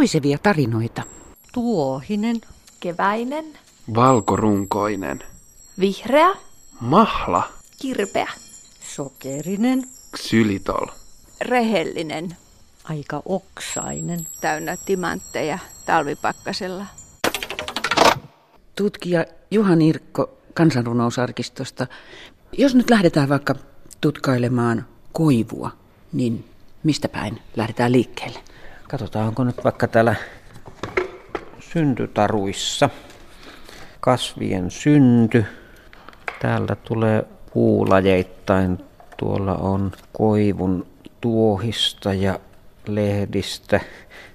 puisevia tarinoita. Tuohinen. Keväinen. Valkorunkoinen. Vihreä. Mahla. Kirpeä. Sokerinen. Xylitol. Rehellinen. Aika oksainen. Täynnä timantteja talvipakkasella. Tutkija Juha Nirkko kansanrunousarkistosta. Jos nyt lähdetään vaikka tutkailemaan koivua, niin mistä päin lähdetään liikkeelle? Katsotaan, onko nyt vaikka täällä syntytaruissa kasvien synty. Täällä tulee puulajeittain. Tuolla on koivun tuohista ja lehdistä.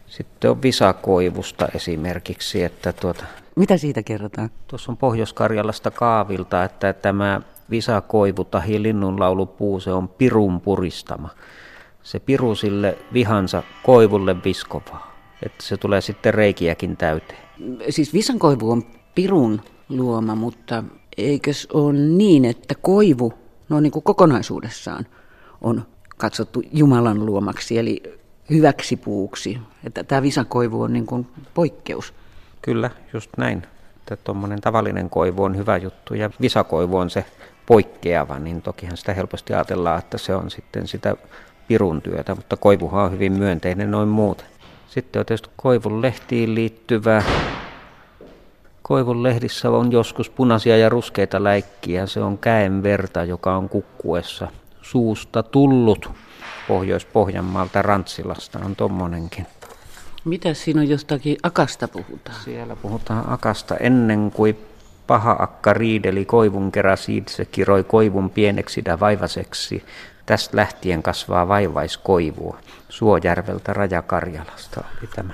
Sitten on visakoivusta esimerkiksi, että tuota, Mitä siitä kerrotaan? tuossa on Pohjois-Karjalasta kaavilta, että tämä visakoivu tai linnunlaulupuu, se on pirun puristama. Se piru sille vihansa koivulle viskovaa, että se tulee sitten reikiäkin täyteen. Siis visankoivu on pirun luoma, mutta eikös ole niin, että koivu no niin kuin kokonaisuudessaan on katsottu Jumalan luomaksi, eli hyväksi puuksi. Että tämä visakoivu on niin kuin poikkeus. Kyllä, just näin. Että tuommoinen tavallinen koivu on hyvä juttu ja visakoivu on se poikkeava, niin tokihan sitä helposti ajatellaan, että se on sitten sitä pirun työtä, mutta koivuhan on hyvin myönteinen noin muuten. Sitten on tietysti koivun lehtiin liittyvää. Koivun lehdissä on joskus punaisia ja ruskeita läikkiä. Se on käen verta, joka on kukkuessa suusta tullut. Pohjois-Pohjanmaalta Rantsilasta on tommonenkin. Mitä siinä on jostakin akasta puhutaan? Siellä puhutaan akasta ennen kuin paha akka riideli koivun keräsiid, se kiroi koivun pieneksi ja vaivaseksi. Tästä lähtien kasvaa vaivaiskoivua. Suojärveltä Rajakarjalasta oli tämä.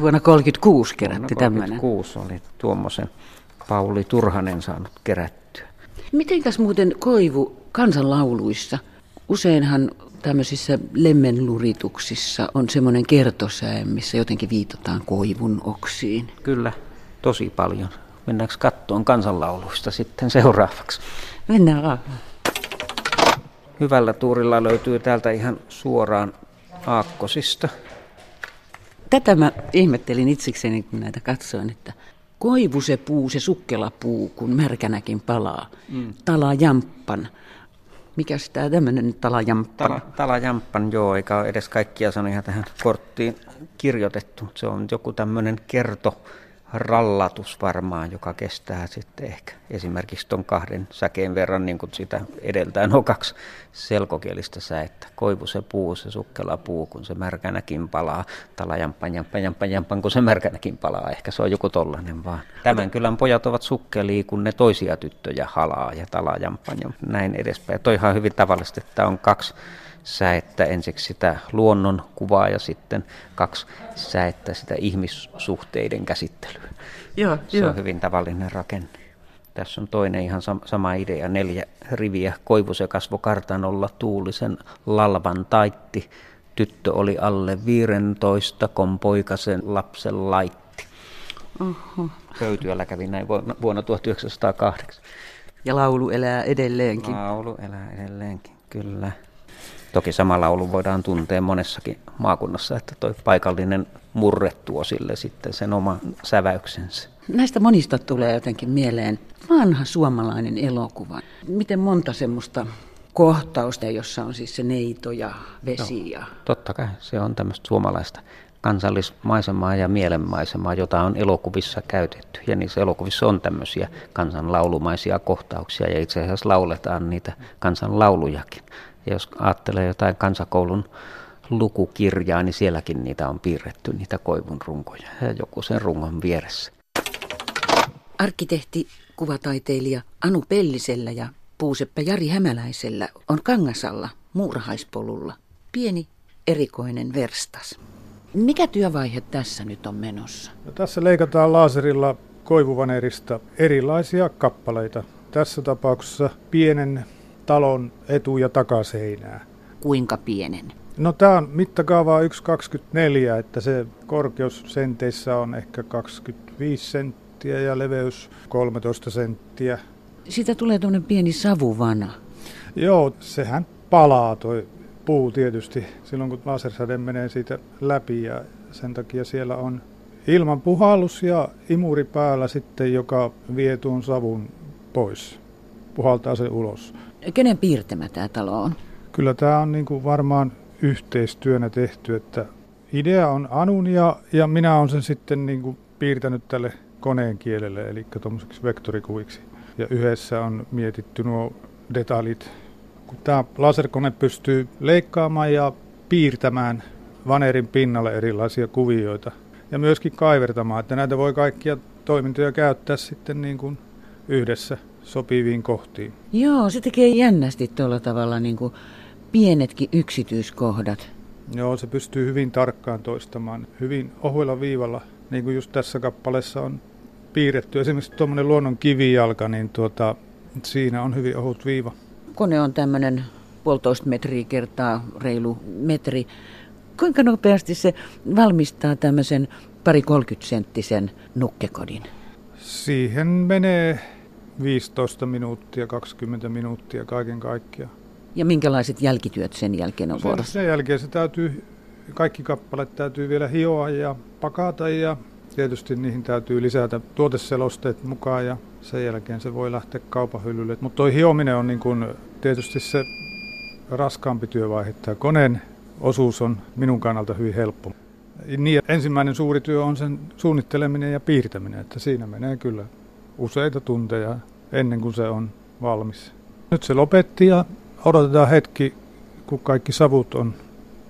Vuonna 1936 kerätty tämmöinen. 36 oli tuommoisen Pauli Turhanen saanut kerättyä. Mitenkäs muuten koivu kansanlauluissa? Useinhan tämmöisissä lemmenlurituksissa on semmoinen kertosää, missä jotenkin viitataan koivun oksiin. Kyllä, tosi paljon. Mennäänkö kattoon kansanlauluista sitten seuraavaksi? Mennään vaan. Hyvällä tuurilla löytyy täältä ihan suoraan aakkosista. Tätä mä ihmettelin itsekseni, kun näitä katsoin, että koivu se puu, se sukkela puu, kun märkänäkin palaa. Mm. Talajamppan. Mikäs tää tämmönen talajamppan? Tala, talajamppan, joo, eikä ole edes kaikkia sanoja tähän korttiin kirjoitettu. Se on joku tämmöinen kerto rallatus varmaan, joka kestää sitten ehkä esimerkiksi tuon kahden säkeen verran, niin kuin sitä edeltään on kaksi selkokielistä säettä. Koivu se puu, se sukkela puu, kun se märkänäkin palaa. Talajampan, jampan, jampan, jampan, kun se märkänäkin palaa. Ehkä se on joku tollanen vaan. Tämän kylän pojat ovat sukkeli, kun ne toisia tyttöjä halaa ja talajampan ja näin edespäin. Toihan on hyvin tavallista, että on kaksi säettä, ensiksi sitä luonnon kuvaa ja sitten kaksi säettä sitä ihmissuhteiden käsittelyä. Joo, Se joo. on hyvin tavallinen rakenne. Tässä on toinen ihan sam- sama idea, neljä riviä. Koivu se kasvo kartanolla tuulisen lalvan taitti. Tyttö oli alle 15, kun poikasen lapsen laitti. Oho. Pöytyöllä kävi näin vuonna, vuonna 1908. Ja laulu elää edelleenkin. Laulu elää edelleenkin, kyllä. Toki sama laulu voidaan tuntea monessakin maakunnassa, että toi paikallinen murre tuo sille sitten sen oman säväyksensä. Näistä monista tulee jotenkin mieleen vanha suomalainen elokuva. Miten monta semmoista kohtausta, jossa on siis se neito ja vesi ja... Totta kai se on tämmöistä suomalaista kansallismaisemaa ja mielenmaisemaa, jota on elokuvissa käytetty. Ja niissä elokuvissa on tämmöisiä kansanlaulumaisia kohtauksia ja itse asiassa lauletaan niitä kansanlaulujakin. Ja jos ajattelee jotain kansakoulun lukukirjaa, niin sielläkin niitä on piirretty, niitä koivun runkoja ja joku sen rungon vieressä. Arkkitehti, kuvataiteilija Anu Pellisellä ja puuseppä Jari Hämäläisellä on Kangasalla muurahaispolulla pieni erikoinen verstas. Mikä työvaihe tässä nyt on menossa? No, tässä leikataan laserilla koivuvanerista erilaisia kappaleita. Tässä tapauksessa pienen talon etu- ja takaseinää. Kuinka pienen? No tämä on mittakaavaa 1,24, että se korkeus senteissä on ehkä 25 senttiä ja leveys 13 senttiä. Siitä tulee tuonne pieni savuvana. Joo, sehän palaa toi puu tietysti silloin kun lasersäde menee siitä läpi ja sen takia siellä on ilman puhallus ja imuri päällä sitten, joka vie tuon savun pois, puhaltaa se ulos. Kenen piirtämä tämä talo on? Kyllä tämä on niin kuin varmaan yhteistyönä tehty, että idea on Anun ja, ja minä olen sen sitten niin kuin piirtänyt tälle koneen kielelle, eli tuommoiseksi vektorikuviksi. Ja yhdessä on mietitty nuo detaljit. Kun tämä laserkone pystyy leikkaamaan ja piirtämään vanerin pinnalle erilaisia kuvioita ja myöskin kaivertamaan, että näitä voi kaikkia toimintoja käyttää sitten niin kuin yhdessä sopiviin kohtiin. Joo, se tekee jännästi tuolla tavalla niin kuin pienetkin yksityiskohdat. Joo, se pystyy hyvin tarkkaan toistamaan, hyvin ohuilla viivalla, niin kuin just tässä kappaleessa on piirretty. Esimerkiksi tuommoinen luonnon kivijalka, niin tuota, siinä on hyvin ohut viiva. Kone on tämmöinen puolitoista metriä kertaa reilu metri. Kuinka nopeasti se valmistaa tämmöisen pari 30 senttisen nukkekodin? Siihen menee 15 minuuttia, 20 minuuttia kaiken kaikkiaan. Ja minkälaiset jälkityöt sen jälkeen on No vuorossa? sen, sen jälkeen se täytyy, kaikki kappaleet täytyy vielä hioa ja pakata ja tietysti niihin täytyy lisätä tuoteselosteet mukaan ja sen jälkeen se voi lähteä kaupan hyllylle. Mutta tuo hiominen on niin kuin tietysti se raskaampi työvaihe. Tämä koneen osuus on minun kannalta hyvin helppo. Niin, ensimmäinen suuri työ on sen suunnitteleminen ja piirtäminen, että siinä menee kyllä useita tunteja ennen kuin se on valmis. Nyt se lopetti ja odotetaan hetki, kun kaikki savut on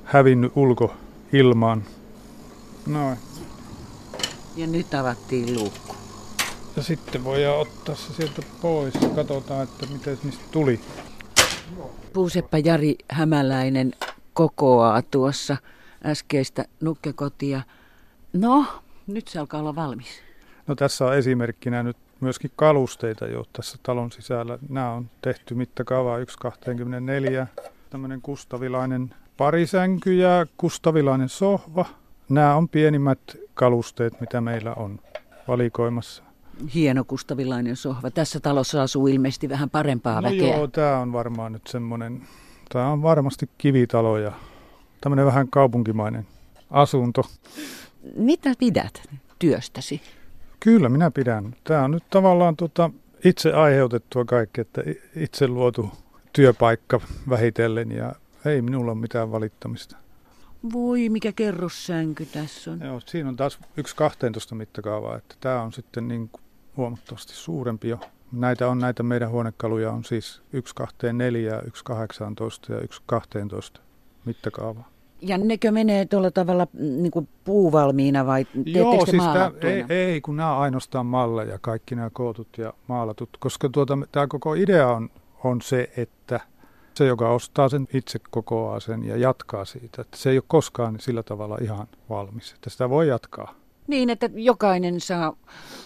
hävinnyt ulkoilmaan. Noin. Ja nyt avattiin luukku. Ja sitten voidaan ottaa se sieltä pois ja katsotaan, että miten niistä tuli. Puuseppä Jari Hämäläinen kokoaa tuossa äskeistä nukkekotia. No, nyt se alkaa olla valmis. No tässä on esimerkkinä nyt myöskin kalusteita jo tässä talon sisällä. Nämä on tehty mittakaavaa 1,24. Tämmöinen kustavilainen parisänky ja kustavilainen sohva. Nämä on pienimmät kalusteet, mitä meillä on valikoimassa. Hieno kustavilainen sohva. Tässä talossa asuu ilmeisesti vähän parempaa No väkeä. joo, tämä on varmaan nyt semmoinen, tämä on varmasti kivitalo ja tämmöinen vähän kaupunkimainen asunto. Mitä pidät työstäsi? Kyllä, minä pidän. Tämä on nyt tavallaan tota itse aiheutettua kaikki, että itse luotu työpaikka vähitellen ja ei minulla ole mitään valittamista. Voi, mikä kerrossänky tässä on. Joo, siinä on taas yksi 12 mittakaavaa, että tämä on sitten niin huomattavasti suurempi jo. Näitä on näitä meidän huonekaluja on siis yksi 24, yksi 18 ja yksi 12 mittakaavaa. Ja nekö menee tuolla tavalla niin kuin puuvalmiina vai teettekö te tää, maalattuina? ei, ei, kun nämä on ainoastaan malleja, kaikki nämä kootut ja maalatut, koska tuota, tämä koko idea on, on se, että se, joka ostaa sen, itse kokoaa sen ja jatkaa siitä. Että se ei ole koskaan sillä tavalla ihan valmis, että sitä voi jatkaa. Niin, että jokainen saa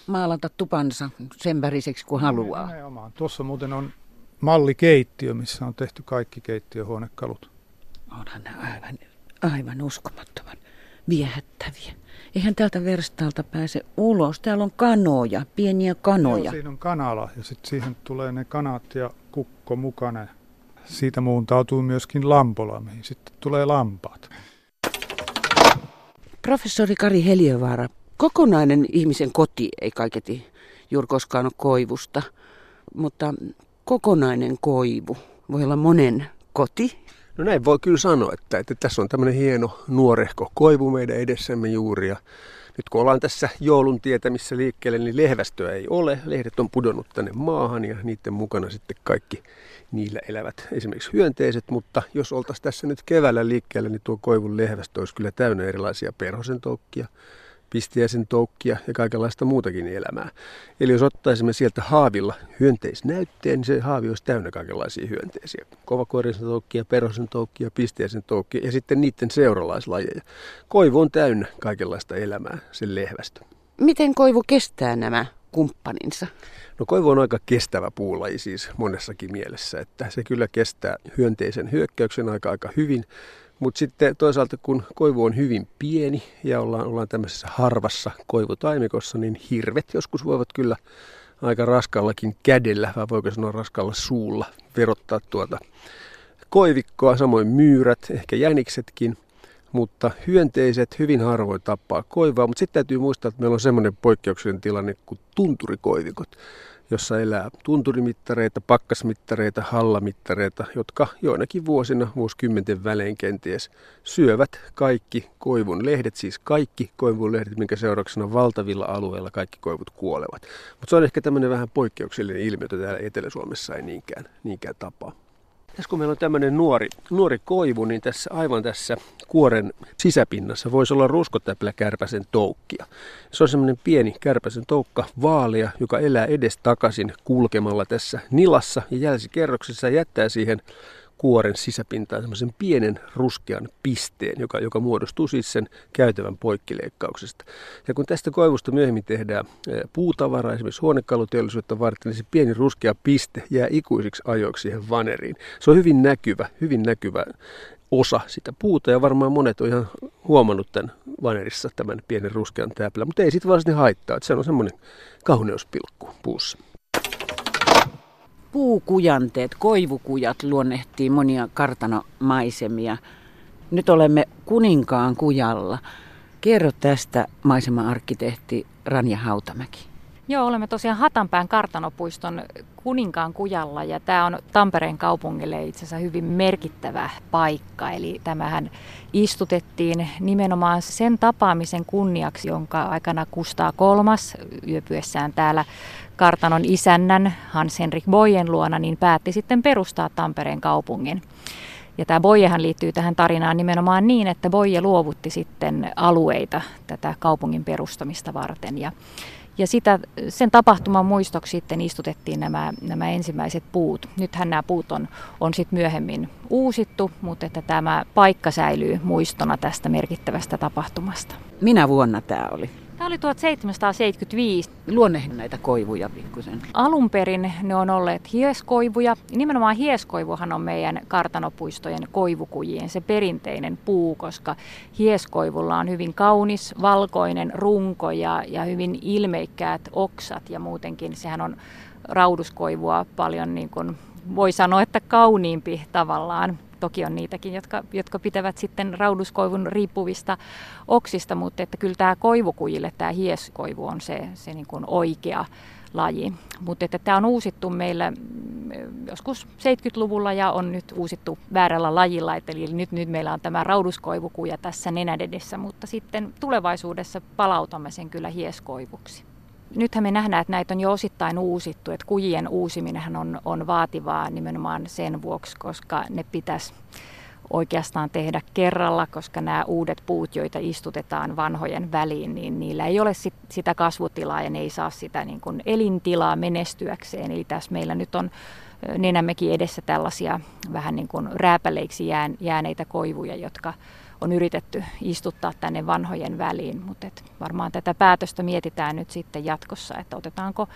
maalata tupansa sen väriseksi kuin haluaa. Nimenomaan. Tuossa muuten on mallikeittiö, missä on tehty kaikki keittiöhuonekalut. Onhan ne aivan, aivan uskomattoman viehättäviä. Eihän täältä verstalta pääse ulos. Täällä on kanoja, pieniä kanoja. Joo, siinä on kanala ja sitten siihen tulee ne kanat ja kukko mukana. Siitä muuntautuu myöskin lampola, mihin sitten tulee lampaat. Professori Kari Heliövaara, kokonainen ihmisen koti ei kaiketi juuri koskaan ole koivusta, mutta kokonainen koivu voi olla monen koti. No näin voi kyllä sanoa, että, että tässä on tämmöinen hieno nuorehko koivu meidän edessämme juuri. Ja nyt kun ollaan tässä joulun tietämissä liikkeelle, niin lehvästöä ei ole. Lehdet on pudonnut tänne maahan ja niiden mukana sitten kaikki niillä elävät esimerkiksi hyönteiset. Mutta jos oltaisiin tässä nyt keväällä liikkeellä, niin tuo koivun lehvästö olisi kyllä täynnä erilaisia perhosen toukkia, pistiäisen toukkia ja kaikenlaista muutakin elämää. Eli jos ottaisimme sieltä haavilla hyönteisnäytteen, niin se haavi olisi täynnä kaikenlaisia hyönteisiä. Kovakoirisen toukkia, perhosen toukkia, pistiäisen toukkia ja sitten niiden seuralaislajeja. Koivu on täynnä kaikenlaista elämää, sen lehvästö. Miten koivu kestää nämä kumppaninsa? No koivu on aika kestävä puulaji siis monessakin mielessä, että se kyllä kestää hyönteisen hyökkäyksen aika aika hyvin. Mutta sitten toisaalta kun koivu on hyvin pieni ja ollaan, ollaan tämmöisessä harvassa koivutaimikossa, niin hirvet joskus voivat kyllä aika raskallakin kädellä, vai voiko sanoa raskalla suulla, verottaa tuota koivikkoa, samoin myyrät, ehkä jäniksetkin. mutta hyönteiset hyvin harvoin tappaa koivaa. Mutta sitten täytyy muistaa, että meillä on semmoinen poikkeuksellinen tilanne kuin tunturikoivikot jossa elää tunturimittareita, pakkasmittareita, hallamittareita, jotka joinakin vuosina, vuosikymmenten välein kenties, syövät kaikki koivun lehdet, siis kaikki koivun lehdet, minkä seurauksena valtavilla alueilla kaikki koivut kuolevat. Mutta se on ehkä tämmöinen vähän poikkeuksellinen ilmiö, jota täällä Etelä-Suomessa ei niinkään, niinkään tapaa. Tässä kun meillä on tämmöinen nuori, nuori koivu, niin tässä aivan tässä kuoren sisäpinnassa voisi olla kärpäsen toukkia. Se on semmoinen pieni kärpäsen toukka, vaalea, joka elää edes takaisin kulkemalla tässä nilassa ja jälsikerroksessa jättää siihen kuoren sisäpintaan semmoisen pienen ruskean pisteen, joka, joka muodostuu siis sen käytävän poikkileikkauksesta. Ja kun tästä koivusta myöhemmin tehdään puutavaraa, esimerkiksi huonekaluteollisuutta varten, niin se pieni ruskea piste jää ikuisiksi ajoiksi siihen vaneriin. Se on hyvin näkyvä, hyvin näkyvä osa sitä puuta ja varmaan monet on ihan huomannut tämän vanerissa tämän pienen ruskean täpälä, mutta ei sitten varsinaisesti haittaa, että se on semmoinen kauneuspilkku puussa. Puukujanteet, koivukujat luonnehtii monia kartanomaisemia. Nyt olemme Kuninkaan kujalla. Kerro tästä maisema-arkkitehti Ranja Hautamäki. Joo, olemme tosiaan Hatanpään kartanopuiston Kuninkaan kujalla ja tämä on Tampereen kaupungille itse asiassa hyvin merkittävä paikka. Eli tämähän istutettiin nimenomaan sen tapaamisen kunniaksi, jonka aikana Kustaa kolmas yöpyessään täällä kartanon isännän Hans-Henrik Boyen luona, niin päätti sitten perustaa Tampereen kaupungin. Ja tämä Boyehan liittyy tähän tarinaan nimenomaan niin, että Boye luovutti sitten alueita tätä kaupungin perustamista varten. Ja ja sitä, sen tapahtuman muistoksi sitten istutettiin nämä, nämä ensimmäiset puut. Nythän nämä puut on, on sitten myöhemmin uusittu, mutta että tämä paikka säilyy muistona tästä merkittävästä tapahtumasta. Minä vuonna tämä oli? Tämä oli 1775. Luonnehdin näitä koivuja pikkusen. Alun perin ne on olleet hieskoivuja. Nimenomaan hieskoivuhan on meidän kartanopuistojen koivukujien se perinteinen puu, koska hieskoivulla on hyvin kaunis, valkoinen runko ja, ja hyvin ilmeikkäät oksat ja muutenkin sehän on rauduskoivua paljon niin kuin voi sanoa, että kauniimpi tavallaan Toki on niitäkin, jotka, jotka pitävät sitten rauduskoivun riippuvista oksista, mutta että kyllä tämä koivukujille, tämä hieskoivu on se, se niin kuin oikea laji. Mutta että tämä on uusittu meillä mm, joskus 70-luvulla ja on nyt uusittu väärällä lajilla. Eli nyt, nyt meillä on tämä rauduskoivukuja tässä nenädedessä, mutta sitten tulevaisuudessa palautamme sen kyllä hieskoivuksi nythän me nähdään, että näitä on jo osittain uusittu, että kujien uusiminen on, on vaativaa nimenomaan sen vuoksi, koska ne pitäisi oikeastaan tehdä kerralla, koska nämä uudet puut, joita istutetaan vanhojen väliin, niin niillä ei ole sit, sitä kasvutilaa ja ne ei saa sitä niin kuin elintilaa menestyäkseen. Eli tässä meillä nyt on nenämmekin edessä tällaisia vähän niin kuin rääpäleiksi jääneitä koivuja, jotka on yritetty istuttaa tänne vanhojen väliin, mutta et varmaan tätä päätöstä mietitään nyt sitten jatkossa, että otetaanko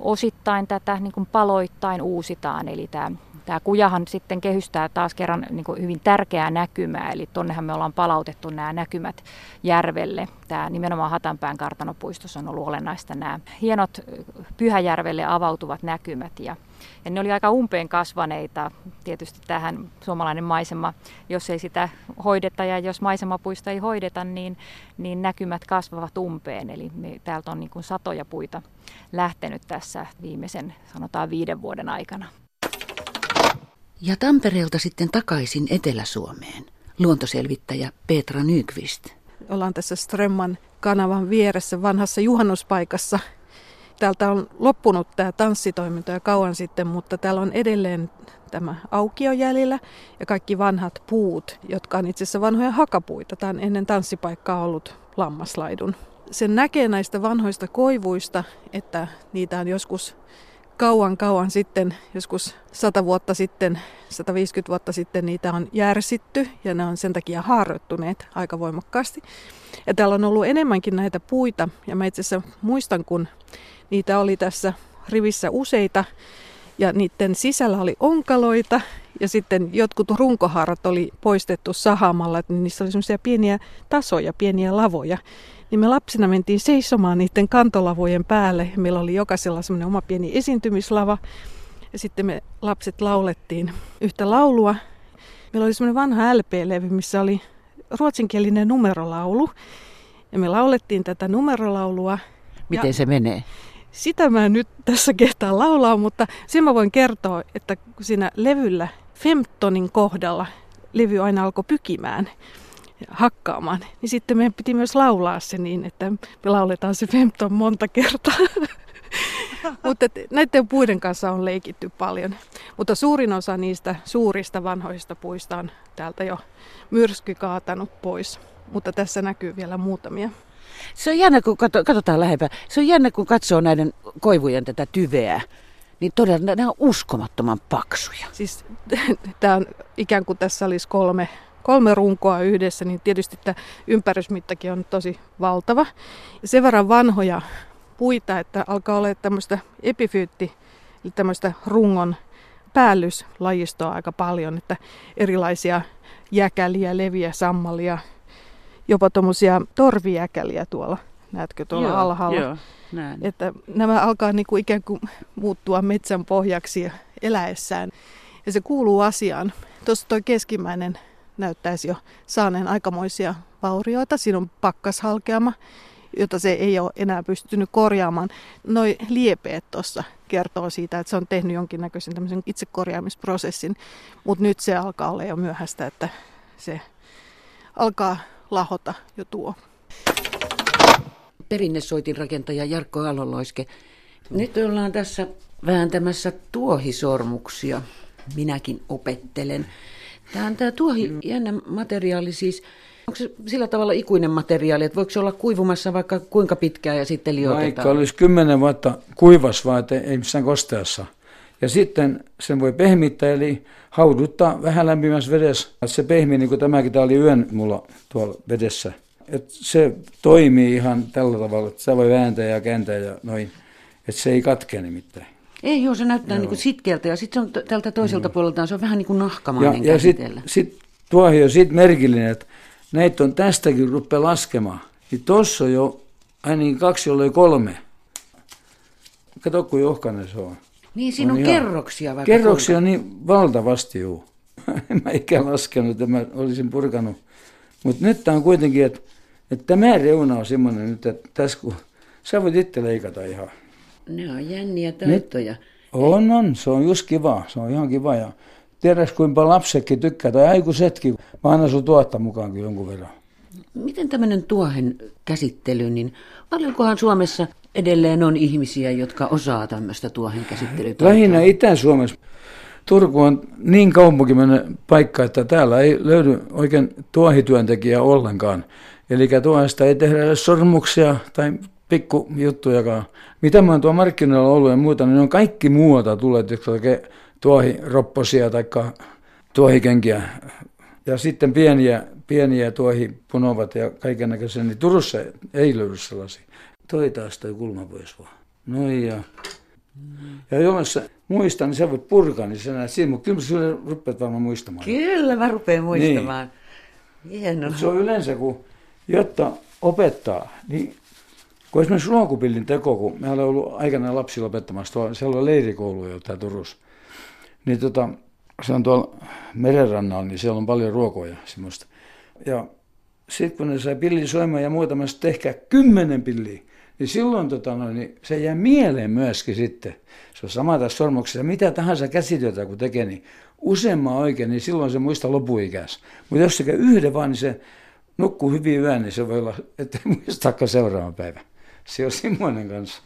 osittain tätä niin kuin paloittain uusitaan, eli tämä Tämä kujahan sitten kehystää taas kerran niin kuin hyvin tärkeää näkymää, eli tonnehan me ollaan palautettu nämä näkymät järvelle. Tämä nimenomaan Hatanpään kartanopuistossa on ollut olennaista. Nämä hienot Pyhäjärvelle avautuvat näkymät ja ja ne oli aika umpeen kasvaneita. Tietysti tähän suomalainen maisema, jos ei sitä hoideta ja jos maisemapuista ei hoideta, niin, niin näkymät kasvavat umpeen. Eli me, täältä on niin kuin satoja puita lähtenyt tässä viimeisen, sanotaan viiden vuoden aikana. Ja Tampereelta sitten takaisin Etelä-Suomeen. Luontoselvittäjä Petra Nykvist. Ollaan tässä Strömman kanavan vieressä vanhassa juhannuspaikassa Täältä on loppunut tämä tanssitoiminta jo kauan sitten, mutta täällä on edelleen tämä aukio jäljellä ja kaikki vanhat puut, jotka on itse asiassa vanhoja hakapuita. Tämä on ennen tanssipaikkaa ollut lammaslaidun. Sen näkee näistä vanhoista koivuista, että niitä on joskus kauan kauan sitten, joskus 100 vuotta sitten, 150 vuotta sitten niitä on järsitty ja ne on sen takia haarottuneet aika voimakkaasti. Ja täällä on ollut enemmänkin näitä puita ja mä itse asiassa muistan, kun Niitä oli tässä rivissä useita ja niiden sisällä oli onkaloita ja sitten jotkut runkohaarat oli poistettu sahamalla, että niissä oli semmoisia pieniä tasoja, pieniä lavoja. Niin me lapsina mentiin seisomaan niiden kantolavojen päälle. Meillä oli jokaisella semmoinen oma pieni esiintymislava. Ja sitten me lapset laulettiin yhtä laulua. Meillä oli semmoinen vanha LP-levy, missä oli ruotsinkielinen numerolaulu. Ja me laulettiin tätä numerolaulua. Miten ja se menee? Sitä mä nyt tässä kehtaa laulaa, mutta sen mä voin kertoa, että siinä levyllä Femtonin kohdalla levy aina alkoi pykimään hakkaamaan, niin sitten meidän piti myös laulaa se niin, että me lauletaan se Femton monta kertaa. Mutta näiden puiden kanssa on leikitty paljon. Mutta suurin osa niistä suurista vanhoista puista on täältä jo myrsky kaatanut pois. Mutta tässä näkyy vielä muutamia. Se on jännä, kun katso, katsotaan lähempää. Se on jännä, kun katsoo näiden koivujen tätä tyveä. Niin todella, ne on uskomattoman paksuja. Siis tämä on ikään kuin tässä olisi kolme, kolme runkoa yhdessä, niin tietysti tämä ympärysmittakin on tosi valtava. Sen verran vanhoja puita, että alkaa olla tämmöistä epifyytti, eli tämmöistä rungon päällyslajistoa aika paljon, että erilaisia jäkäliä, leviä, sammalia, jopa tuommoisia torvijäkäliä tuolla, näetkö tuolla joo, alhaalla. Joo, näen. Että nämä alkaa niin kuin ikään kuin muuttua metsän pohjaksi eläessään. Ja se kuuluu asiaan. Tuossa tuo keskimmäinen näyttäisi jo saaneen aikamoisia vaurioita. Siinä on pakkashalkeama, jota se ei ole enää pystynyt korjaamaan. Noi liepeet tuossa kertoo siitä, että se on tehnyt jonkinnäköisen tämmöisen itsekorjaamisprosessin, mutta nyt se alkaa olla jo myöhäistä, että se alkaa lahota jo tuo. Perinnesoitin rakentaja Jarkko Aloloiske. Nyt ollaan tässä vääntämässä tuohisormuksia. Minäkin opettelen. Tämä on tämä tuohi jännä materiaali siis. Onko se sillä tavalla ikuinen materiaali, että voiko se olla kuivumassa vaikka kuinka pitkään ja sitten liotetaan? Vaikka olisi kymmenen vuotta kuivas vaan, että ei missään kosteassa. Ja sitten sen voi pehmittää, eli hauduttaa vähän lämpimässä vedessä. Se pehmii, niin kuin tämäkin, tämä oli yön mulla tuolla vedessä. Et se toimii ihan tällä tavalla, että sitä voi vääntää ja kääntää ja noin. Että se ei katkea nimittäin. Ei, joo, se näyttää niin kuin sitkeältä ja sitten se on tältä toiselta puolelta, se on vähän niin kuin nahkamainen Ja, ja sitten sit tuohi on siitä merkillinen, että näitä on tästäkin rupeaa laskemaan. Niin tossa on jo ainakin kaksi, jollei kolme. Kato, kuin johkainen se on. Niin, siinä on, ihan- kerroksia vaikka Kerroksia kuinka. niin valtavasti, juu. en mä ikään laskenut, että mä olisin purkanut. Mutta nyt tämä on kuitenkin, että, että tämä reuna on semmoinen nyt, että tässä kun sä voit itse leikata ihan. Ne on jänniä taitoja. On, on. Se on just kiva. Se on ihan kiva. Ja tiedätkö, kuinka lapsetkin tykkää, tai aikuisetkin. Mä annan sun tuotta mukaankin jonkun verran. Miten tämmöinen tuohen käsittely, niin paljonkohan Suomessa edelleen on ihmisiä, jotka osaa tämmöistä tuohen käsittelyä? Lähinnä Itä-Suomessa. Turku on niin kaupunkimainen paikka, että täällä ei löydy oikein tuohityöntekijää ollenkaan. Eli tuohesta ei tehdä edes sormuksia tai pikkujuttujakaan. Mitä mä oon tuolla markkinoilla ollut ja muuta, niin ne on kaikki muualta tulleet, jotka tekee tuohiropposia tai tuohikenkiä. Ja sitten pieniä, pieniä tuohipunovat ja kaikennäköisiä, niin Turussa ei löydy sellaisia. Toi taas toi kulma pois vaan. Noin ja... Ja jos muistan, niin sä voit purkaa, niin sä näet siinä, mutta kyllä sä rupeat varmaan muistamaan. Kyllä, mä rupean muistamaan. Niin. Hienoa. Se on yleensä, kun jotta opettaa, niin kun esimerkiksi ruokupillin teko, kun me ollaan ollut aikanaan lapsilla opettamassa, tuolla, siellä on leirikoulu jo täällä Turussa, niin tota, se on tuolla merenrannalla, niin siellä on paljon ruokoja semmoista. Ja sitten kun ne sai pillin soimaan ja muuta, mä sanoin, että tehkää kymmenen pilliä, niin silloin tota, no, niin se jää mieleen myöskin sitten. Se on sama tässä sormuksessa. Mitä tahansa käsityötä kun tekee, niin useamman oikein, niin silloin se muista lopuikässä. Mutta jos se käy yhden vaan, niin se nukkuu hyvin yön, niin se voi olla, että muistaakaan seuraavan päivän. Se on semmoinen kanssa.